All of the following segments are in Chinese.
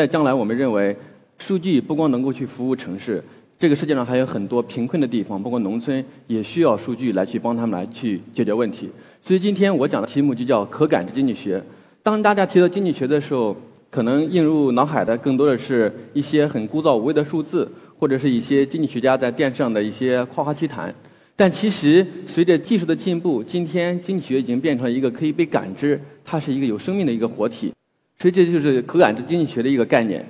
在将来，我们认为数据不光能够去服务城市，这个世界上还有很多贫困的地方，包括农村，也需要数据来去帮他们来去解决问题。所以今天我讲的题目就叫可感知经济学。当大家提到经济学的时候，可能映入脑海的更多的是一些很枯燥无味的数字，或者是一些经济学家在电视上的一些夸夸其谈。但其实，随着技术的进步，今天经济学已经变成了一个可以被感知，它是一个有生命的一个活体。所以，这就是可感知经济学的一个概念。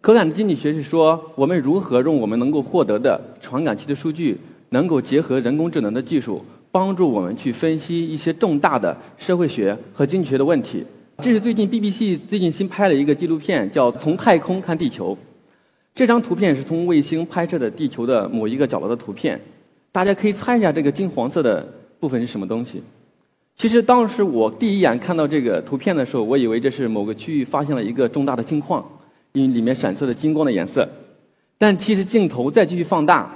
可感知经济学是说，我们如何用我们能够获得的传感器的数据，能够结合人工智能的技术，帮助我们去分析一些重大的社会学和经济学的问题。这是最近 BBC 最近新拍了一个纪录片，叫《从太空看地球》。这张图片是从卫星拍摄的地球的某一个角落的图片。大家可以猜一下，这个金黄色的部分是什么东西？其实当时我第一眼看到这个图片的时候，我以为这是某个区域发现了一个重大的金矿，因为里面闪烁的金光的颜色。但其实镜头再继续放大，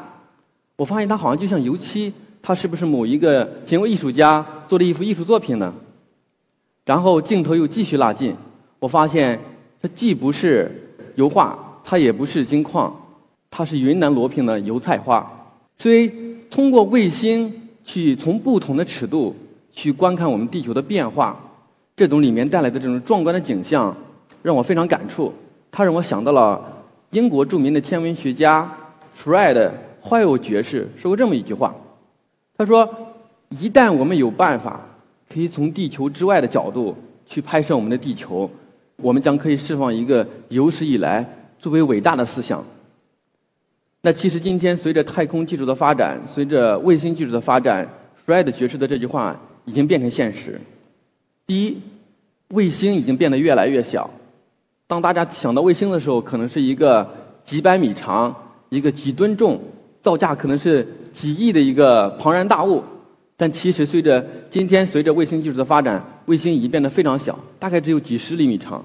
我发现它好像就像油漆，它是不是某一个行为艺术家做的一幅艺术作品呢？然后镜头又继续拉近，我发现它既不是油画，它也不是金矿，它是云南罗平的油菜花。所以。通过卫星去从不同的尺度去观看我们地球的变化，这种里面带来的这种壮观的景象，让我非常感触。它让我想到了英国著名的天文学家 Fred Hoyle 爵士说过这么一句话：“他说，一旦我们有办法可以从地球之外的角度去拍摄我们的地球，我们将可以释放一个有史以来最为伟大的思想。”那其实今天随着太空技术的发展，随着卫星技术的发展，Fred 爵士的这句话已经变成现实。第一，卫星已经变得越来越小。当大家想到卫星的时候，可能是一个几百米长、一个几吨重、造价可能是几亿的一个庞然大物。但其实随着今天随着卫星技术的发展，卫星已经变得非常小，大概只有几十厘米长，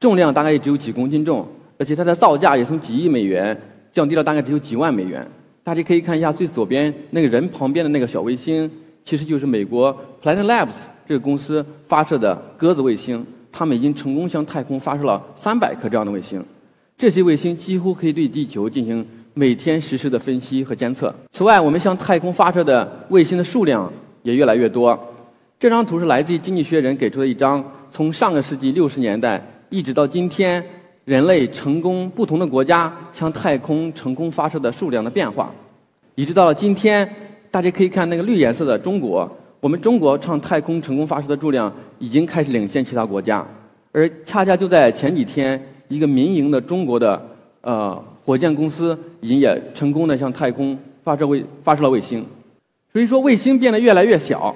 重量大概也只有几公斤重，而且它的造价也从几亿美元。降低了大概只有几万美元。大家可以看一下最左边那个人旁边的那个小卫星，其实就是美国 Planet Labs 这个公司发射的鸽子卫星。他们已经成功向太空发射了三百颗这样的卫星。这些卫星几乎可以对地球进行每天实时的分析和监测。此外，我们向太空发射的卫星的数量也越来越多。这张图是来自于《经济学人》给出的一张，从上个世纪六十年代一直到今天。人类成功不同的国家向太空成功发射的数量的变化，一直到了今天，大家可以看那个绿颜色的中国，我们中国向太空成功发射的数量已经开始领先其他国家，而恰恰就在前几天，一个民营的中国的呃火箭公司已经也成功的向太空发射卫发射了卫星，所以说卫星变得越来越小，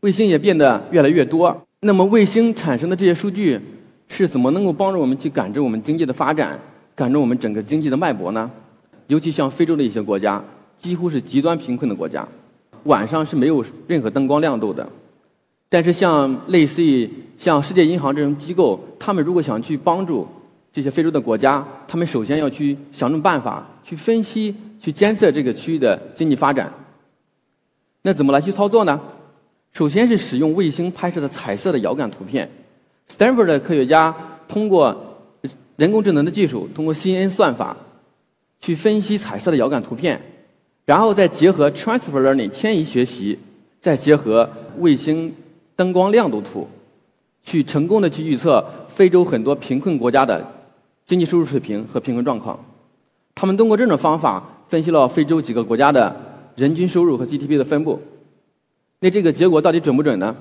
卫星也变得越来越多，那么卫星产生的这些数据。是怎么能够帮助我们去感知我们经济的发展，感知我们整个经济的脉搏呢？尤其像非洲的一些国家，几乎是极端贫困的国家，晚上是没有任何灯光亮度的。但是像类似于像世界银行这种机构，他们如果想去帮助这些非洲的国家，他们首先要去想种办法，去分析、去监测这个区域的经济发展。那怎么来去操作呢？首先是使用卫星拍摄的彩色的遥感图片。Stanford 的科学家通过人工智能的技术，通过 CNN 算法去分析彩色的遥感图片，然后再结合 Transfer Learning 迁移学习，再结合卫星灯光亮度图，去成功的去预测非洲很多贫困国家的经济收入水平和贫困状况。他们通过这种方法分析了非洲几个国家的人均收入和 GDP 的分布。那这个结果到底准不准呢？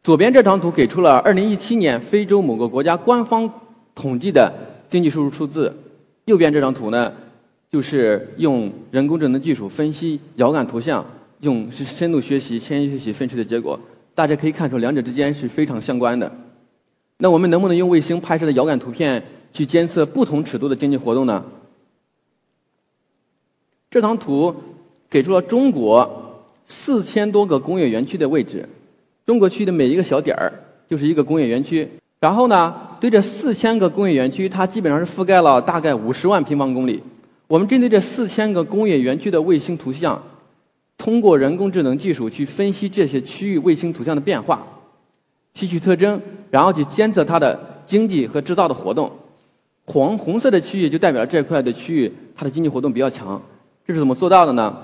左边这张图给出了2017年非洲某个国家官方统计的经济收入数字，右边这张图呢，就是用人工智能技术分析遥感图像，用是深度学习、迁移学习分析的结果。大家可以看出两者之间是非常相关的。那我们能不能用卫星拍摄的遥感图片去监测不同尺度的经济活动呢？这张图给出了中国四千多个工业园区的位置。中国区的每一个小点儿就是一个工业园区，然后呢，对这四千个工业园区，它基本上是覆盖了大概五十万平方公里。我们针对这四千个工业园区的卫星图像，通过人工智能技术去分析这些区域卫星图像的变化、提取特征，然后去监测它的经济和制造的活动。黄红色的区域就代表这块的区域它的经济活动比较强。这是怎么做到的呢？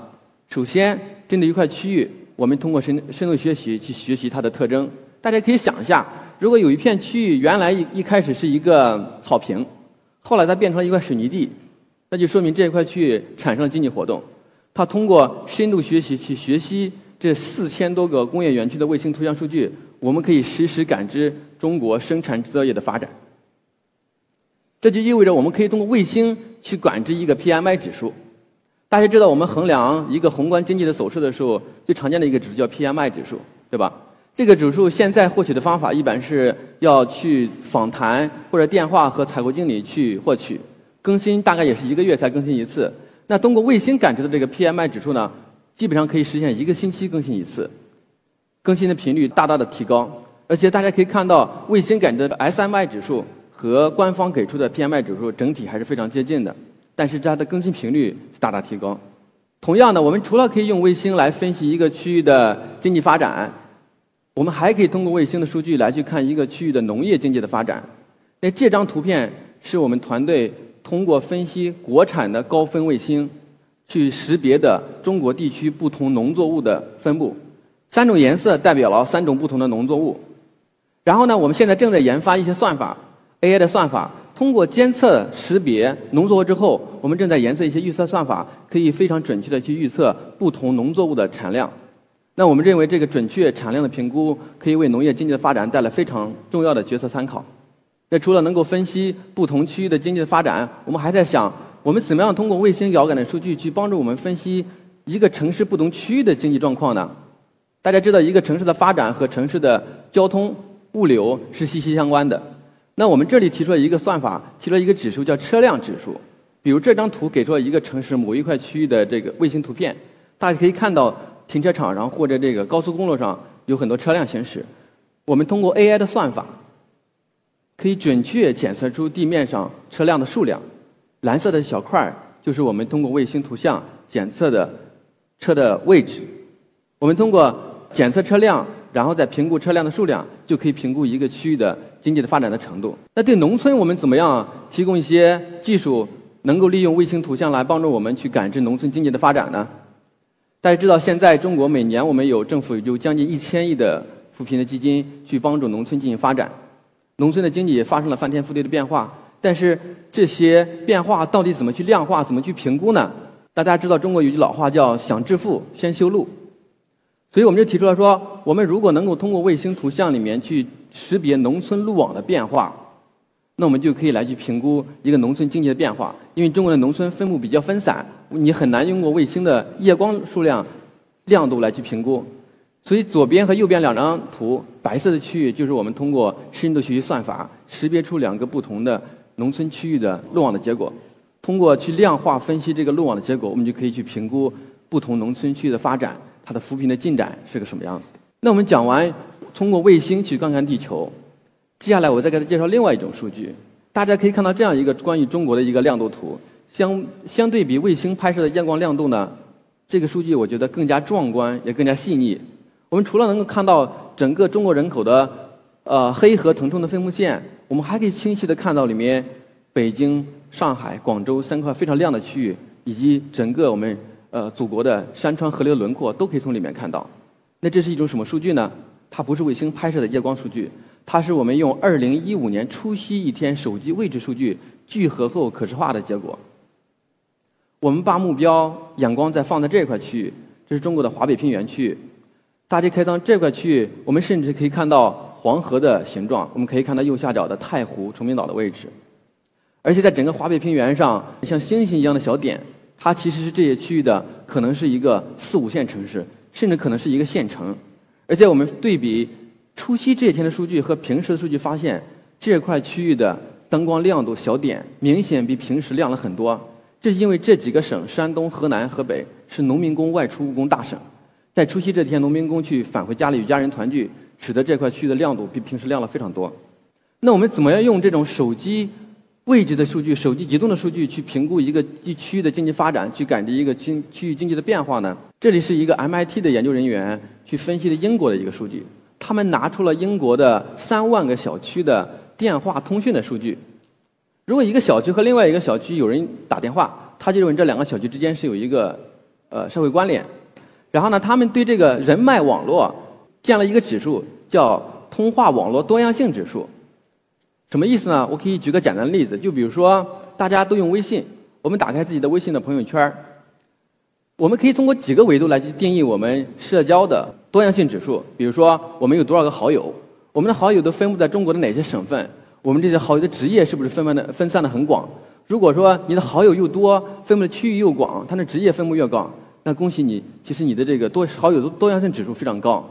首先，针对一块区域，我们通过深深度学习去学习它的特征。大家可以想一下，如果有一片区域原来一一开始是一个草坪，后来它变成了一块水泥地，那就说明这一块区域产生经济活动。它通过深度学习去学习这四千多个工业园区的卫星图像数据，我们可以实时感知中国生产制造业的发展。这就意味着我们可以通过卫星去感知一个 PMI 指数。大家知道，我们衡量一个宏观经济的走势的时候，最常见的一个指数叫 PMI 指数，对吧？这个指数现在获取的方法一般是要去访谈或者电话和采购经理去获取，更新大概也是一个月才更新一次。那通过卫星感知的这个 PMI 指数呢，基本上可以实现一个星期更新一次，更新的频率大大的提高。而且大家可以看到，卫星感知的 SMI 指数。和官方给出的 PMI 指数整体还是非常接近的，但是它的更新频率大大提高。同样的，我们除了可以用卫星来分析一个区域的经济发展，我们还可以通过卫星的数据来去看一个区域的农业经济的发展。那这张图片是我们团队通过分析国产的高分卫星，去识别的中国地区不同农作物的分布。三种颜色代表了三种不同的农作物。然后呢，我们现在正在研发一些算法。AI 的算法通过监测识别农作物之后，我们正在研测一些预测算法，可以非常准确的去预测不同农作物的产量。那我们认为这个准确产量的评估可以为农业经济的发展带来非常重要的决策参考。那除了能够分析不同区域的经济的发展，我们还在想，我们怎么样通过卫星遥感的数据去帮助我们分析一个城市不同区域的经济状况呢？大家知道，一个城市的发展和城市的交通物流是息息相关的。那我们这里提出了一个算法，提出了一个指数叫车辆指数。比如这张图给出了一个城市某一块区域的这个卫星图片，大家可以看到停车场上或者这个高速公路上有很多车辆行驶。我们通过 AI 的算法，可以准确检测出地面上车辆的数量。蓝色的小块儿就是我们通过卫星图像检测的车的位置。我们通过检测车辆。然后再评估车辆的数量，就可以评估一个区域的经济的发展的程度。那对农村，我们怎么样提供一些技术，能够利用卫星图像来帮助我们去感知农村经济的发展呢？大家知道，现在中国每年我们有政府有将近一千亿的扶贫的基金去帮助农村进行发展，农村的经济也发生了翻天覆地的变化。但是这些变化到底怎么去量化，怎么去评估呢？大家知道，中国有句老话叫“想致富，先修路”。所以我们就提出了说，我们如果能够通过卫星图像里面去识别农村路网的变化，那我们就可以来去评估一个农村经济的变化。因为中国的农村分布比较分散，你很难用过卫星的夜光数量亮度来去评估。所以左边和右边两张图，白色的区域就是我们通过深度学习算法识别出两个不同的农村区域的路网的结果。通过去量化分析这个路网的结果，我们就可以去评估不同农村区域的发展。它的扶贫的进展是个什么样子？那我们讲完通过卫星去观看地球，接下来我再给大家介绍另外一种数据。大家可以看到这样一个关于中国的一个亮度图，相相对比卫星拍摄的夜光亮度呢，这个数据我觉得更加壮观，也更加细腻。我们除了能够看到整个中国人口的呃黑河腾冲的分布线，我们还可以清晰的看到里面北京、上海、广州三块非常亮的区域，以及整个我们。呃，祖国的山川河流轮廓都可以从里面看到。那这是一种什么数据呢？它不是卫星拍摄的夜光数据，它是我们用2015年除夕一天手机位置数据聚合后可视化的结果。我们把目标眼光再放在这块区域，这是中国的华北平原区域。大家可以到这块区域，我们甚至可以看到黄河的形状。我们可以看到右下角的太湖、崇明岛的位置。而且在整个华北平原上，像星星一样的小点。它其实是这些区域的，可能是一个四五线城市，甚至可能是一个县城。而且我们对比除夕这一天的数据和平时的数据，发现这块区域的灯光亮度小点明显比平时亮了很多。这是因为这几个省——山东、河南、河北——是农民工外出务工大省，在除夕这天，农民工去返回家里与家人团聚，使得这块区域的亮度比平时亮了非常多。那我们怎么样用这种手机？位置的数据、手机移动的数据去评估一个地区的经济发展，去感知一个经区域经济的变化呢？这里是一个 MIT 的研究人员去分析的英国的一个数据，他们拿出了英国的三万个小区的电话通讯的数据，如果一个小区和另外一个小区有人打电话，他就认为这两个小区之间是有一个呃社会关联。然后呢，他们对这个人脉网络建了一个指数，叫通话网络多样性指数。什么意思呢？我可以举个简单的例子，就比如说大家都用微信，我们打开自己的微信的朋友圈我们可以通过几个维度来去定义我们社交的多样性指数。比如说，我们有多少个好友？我们的好友都分布在中国的哪些省份？我们这些好友的职业是不是分的分散的很广？如果说你的好友又多，分布的区域又广，他的职业分布越广，那恭喜你，其实你的这个多好友的多样性指数非常高。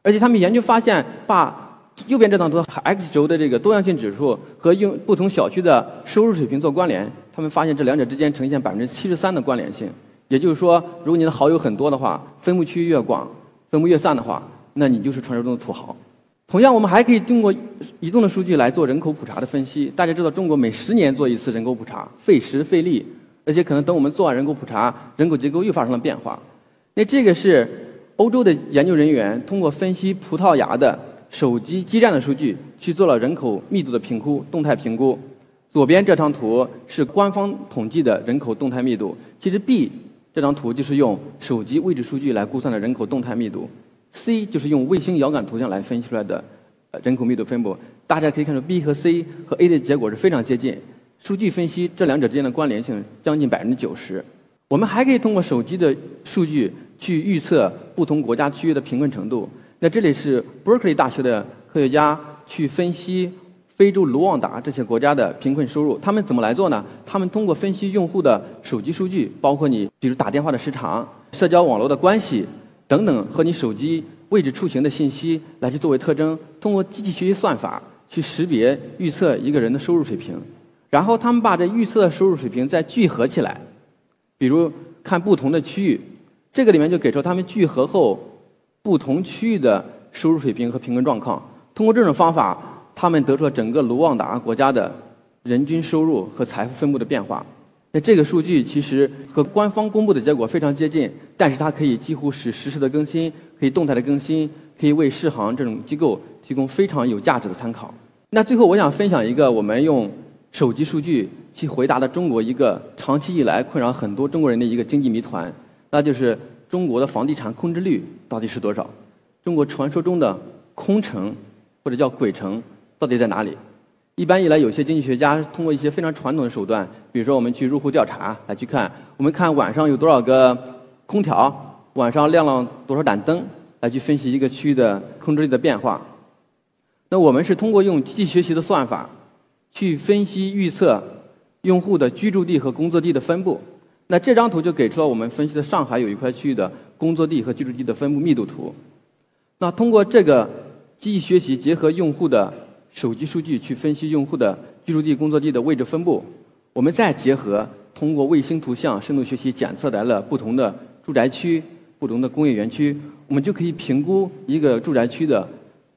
而且他们研究发现，把右边这张图 X 轴的这个多样性指数和用不同小区的收入水平做关联，他们发现这两者之间呈现百分之七十三的关联性。也就是说，如果你的好友很多的话，分布区域越广，分布越散的话，那你就是传说中的土豪。同样，我们还可以通过移动的数据来做人口普查的分析。大家知道，中国每十年做一次人口普查，费时费力，而且可能等我们做完人口普查，人口结构又发生了变化。那这个是欧洲的研究人员通过分析葡萄牙的。手机基站的数据去做了人口密度的评估，动态评估。左边这张图是官方统计的人口动态密度，其实 B 这张图就是用手机位置数据来估算的人口动态密度，C 就是用卫星遥感图像来分析出来的人口密度分布。大家可以看出 B 和 C 和 A 的结果是非常接近，数据分析这两者之间的关联性将近百分之九十。我们还可以通过手机的数据去预测不同国家区域的贫困程度。那这里是 Berkeley 大学的科学家去分析非洲卢旺达这些国家的贫困收入，他们怎么来做呢？他们通过分析用户的手机数据，包括你比如打电话的时长、社交网络的关系等等，和你手机位置出行的信息来去作为特征，通过机器学习算法去识别预测一个人的收入水平，然后他们把这预测的收入水平再聚合起来，比如看不同的区域，这个里面就给出他们聚合后。不同区域的收入水平和贫困状况，通过这种方法，他们得出了整个卢旺达国家的人均收入和财富分布的变化。那这个数据其实和官方公布的结果非常接近，但是它可以几乎是实时的更新，可以动态的更新，可以为世行这种机构提供非常有价值的参考。那最后，我想分享一个我们用手机数据去回答的中国一个长期以来困扰很多中国人的一个经济谜团，那就是。中国的房地产空置率到底是多少？中国传说中的空城或者叫鬼城到底在哪里？一般以来，有些经济学家通过一些非常传统的手段，比如说我们去入户调查来去看，我们看晚上有多少个空调，晚上亮了多少盏灯，来去分析一个区域的空置率的变化。那我们是通过用机器学习的算法去分析预测用户的居住地和工作地的分布。那这张图就给出了我们分析的上海有一块区域的工作地和居住地的分布密度图。那通过这个机器学习结合用户的手机数据去分析用户的居住地、工作地的位置分布，我们再结合通过卫星图像深度学习检测来了不同的住宅区、不同的工业园区，我们就可以评估一个住宅区的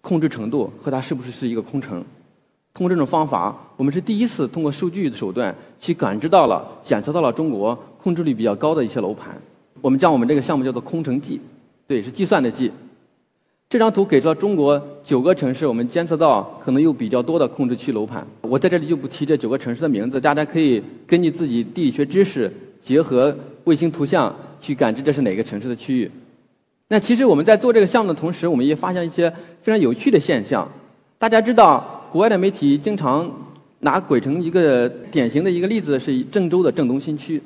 控制程度和它是不是是一个空城。通过这种方法，我们是第一次通过数据的手段去感知到了、检测到了中国。控制率比较高的一些楼盘，我们将我们这个项目叫做“空城计”，对，是计算的计。这张图给出了中国九个城市，我们监测到可能有比较多的控制区楼盘。我在这里就不提这九个城市的名字，大家可以根据自己地理学知识，结合卫星图像去感知这是哪个城市的区域。那其实我们在做这个项目的同时，我们也发现一些非常有趣的现象。大家知道，国外的媒体经常拿鬼城一个典型的一个例子是郑州的郑东新区。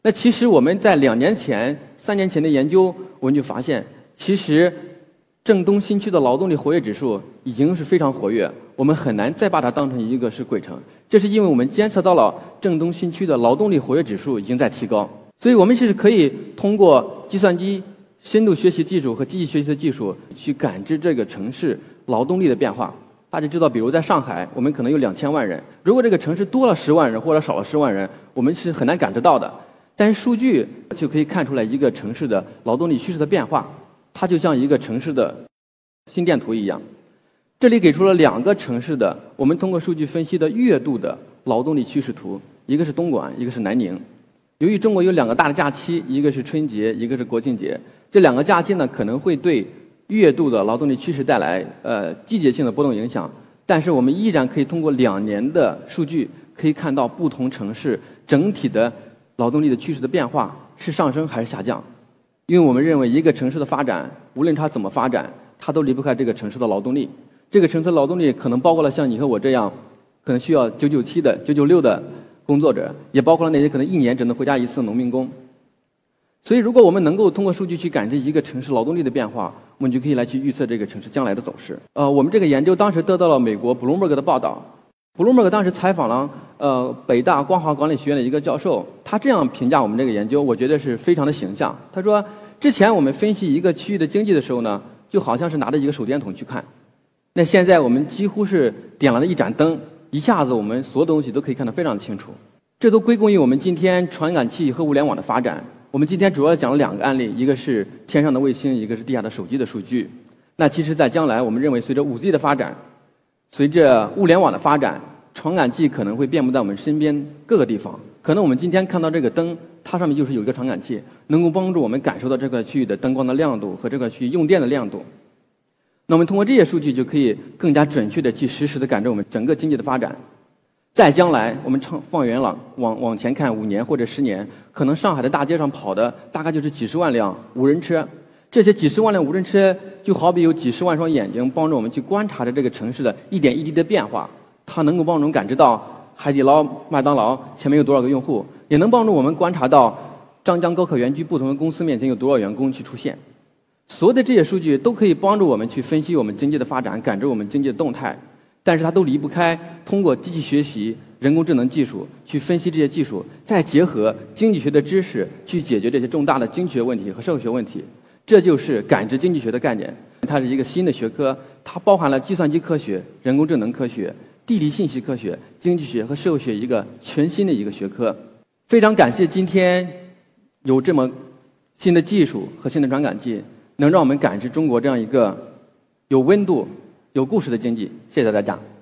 那其实我们在两年前、三年前的研究，我们就发现，其实郑东新区的劳动力活跃指数已经是非常活跃，我们很难再把它当成一个是鬼城。这是因为我们监测到了郑东新区的劳动力活跃指数已经在提高，所以我们其实可以通过计算机深度学习技术和机器学习的技术去感知这个城市劳动力的变化。大家知道，比如在上海，我们可能有两千万人，如果这个城市多了十万人或者少了十万人，我们是很难感知到的。但是数据就可以看出来一个城市的劳动力趋势的变化，它就像一个城市的心电图一样。这里给出了两个城市的我们通过数据分析的月度的劳动力趋势图，一个是东莞，一个是南宁。由于中国有两个大的假期，一个是春节，一个是国庆节，这两个假期呢可能会对月度的劳动力趋势带来呃季节性的波动影响。但是我们依然可以通过两年的数据。可以看到不同城市整体的劳动力的趋势的变化是上升还是下降。因为我们认为一个城市的发展，无论它怎么发展，它都离不开这个城市的劳动力。这个城市的劳动力可能包括了像你和我这样，可能需要九九七的、九九六的工作者，也包括了那些可能一年只能回家一次的农民工。所以，如果我们能够通过数据去感知一个城市劳动力的变化，我们就可以来去预测这个城市将来的走势。呃，我们这个研究当时得到了美国 Bloomberg 的报道。Bloomberg 当时采访了呃北大光华管理学院的一个教授，他这样评价我们这个研究，我觉得是非常的形象。他说，之前我们分析一个区域的经济的时候呢，就好像是拿着一个手电筒去看，那现在我们几乎是点了一盏灯，一下子我们所有东西都可以看得非常清楚。这都归功于我们今天传感器和物联网的发展。我们今天主要讲了两个案例，一个是天上的卫星，一个是地下的手机的数据。那其实，在将来，我们认为随着五 G 的发展。随着物联网的发展，传感器可能会遍布在我们身边各个地方。可能我们今天看到这个灯，它上面就是有一个传感器，能够帮助我们感受到这个区域的灯光的亮度和这个区域用电的亮度。那我们通过这些数据，就可以更加准确的去实时的感知我们整个经济的发展。在将来，我们放放远了往往前看五年或者十年，可能上海的大街上跑的大概就是几十万辆无人车。这些几十万辆无人车，就好比有几十万双眼睛，帮助我们去观察着这个城市的一点一滴的变化。它能够帮我们感知到海底捞、麦当劳前面有多少个用户，也能帮助我们观察到张江高科园区不同的公司面前有多少员工去出现。所有的这些数据都可以帮助我们去分析我们经济的发展，感知我们经济的动态。但是它都离不开通过机器学习、人工智能技术去分析这些技术，再结合经济学的知识去解决这些重大的经济学问题和社会学问题。这就是感知经济学的概念，它是一个新的学科，它包含了计算机科学、人工智能科学、地理信息科学、经济学和社会学一个全新的一个学科。非常感谢今天有这么新的技术和新的传感器，能让我们感知中国这样一个有温度、有故事的经济。谢谢大家。